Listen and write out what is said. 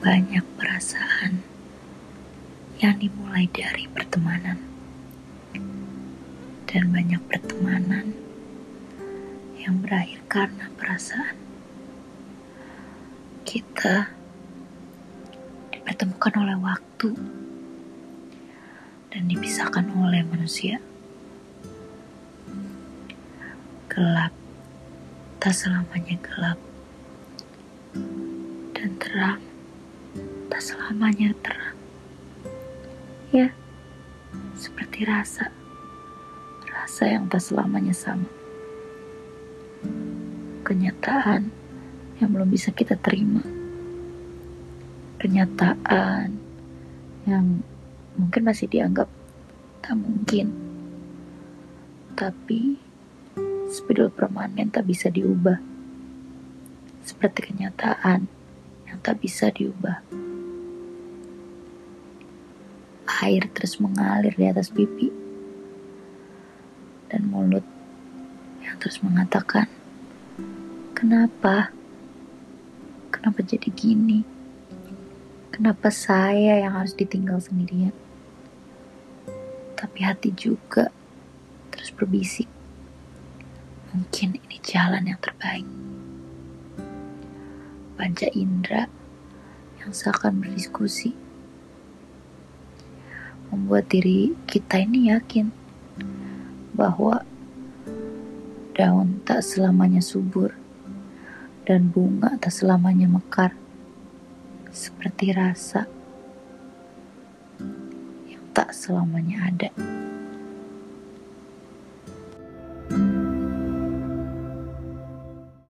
Banyak perasaan yang dimulai dari pertemanan, dan banyak pertemanan yang berakhir karena perasaan. Kita dipertemukan oleh waktu dan dipisahkan oleh manusia. Gelap tak selamanya gelap, dan terang selamanya terang. Ya, seperti rasa, rasa yang tak selamanya sama. Kenyataan yang belum bisa kita terima. Kenyataan yang mungkin masih dianggap tak mungkin. Tapi spidol permanen tak bisa diubah. Seperti kenyataan yang tak bisa diubah. Air terus mengalir di atas pipi. Dan mulut yang terus mengatakan, Kenapa? Kenapa jadi gini? Kenapa saya yang harus ditinggal sendirian? Tapi hati juga terus berbisik Mungkin ini jalan yang terbaik. Panca indera yang seakan berdiskusi membuat diri kita ini yakin bahwa daun tak selamanya subur dan bunga tak selamanya mekar seperti rasa yang tak selamanya ada.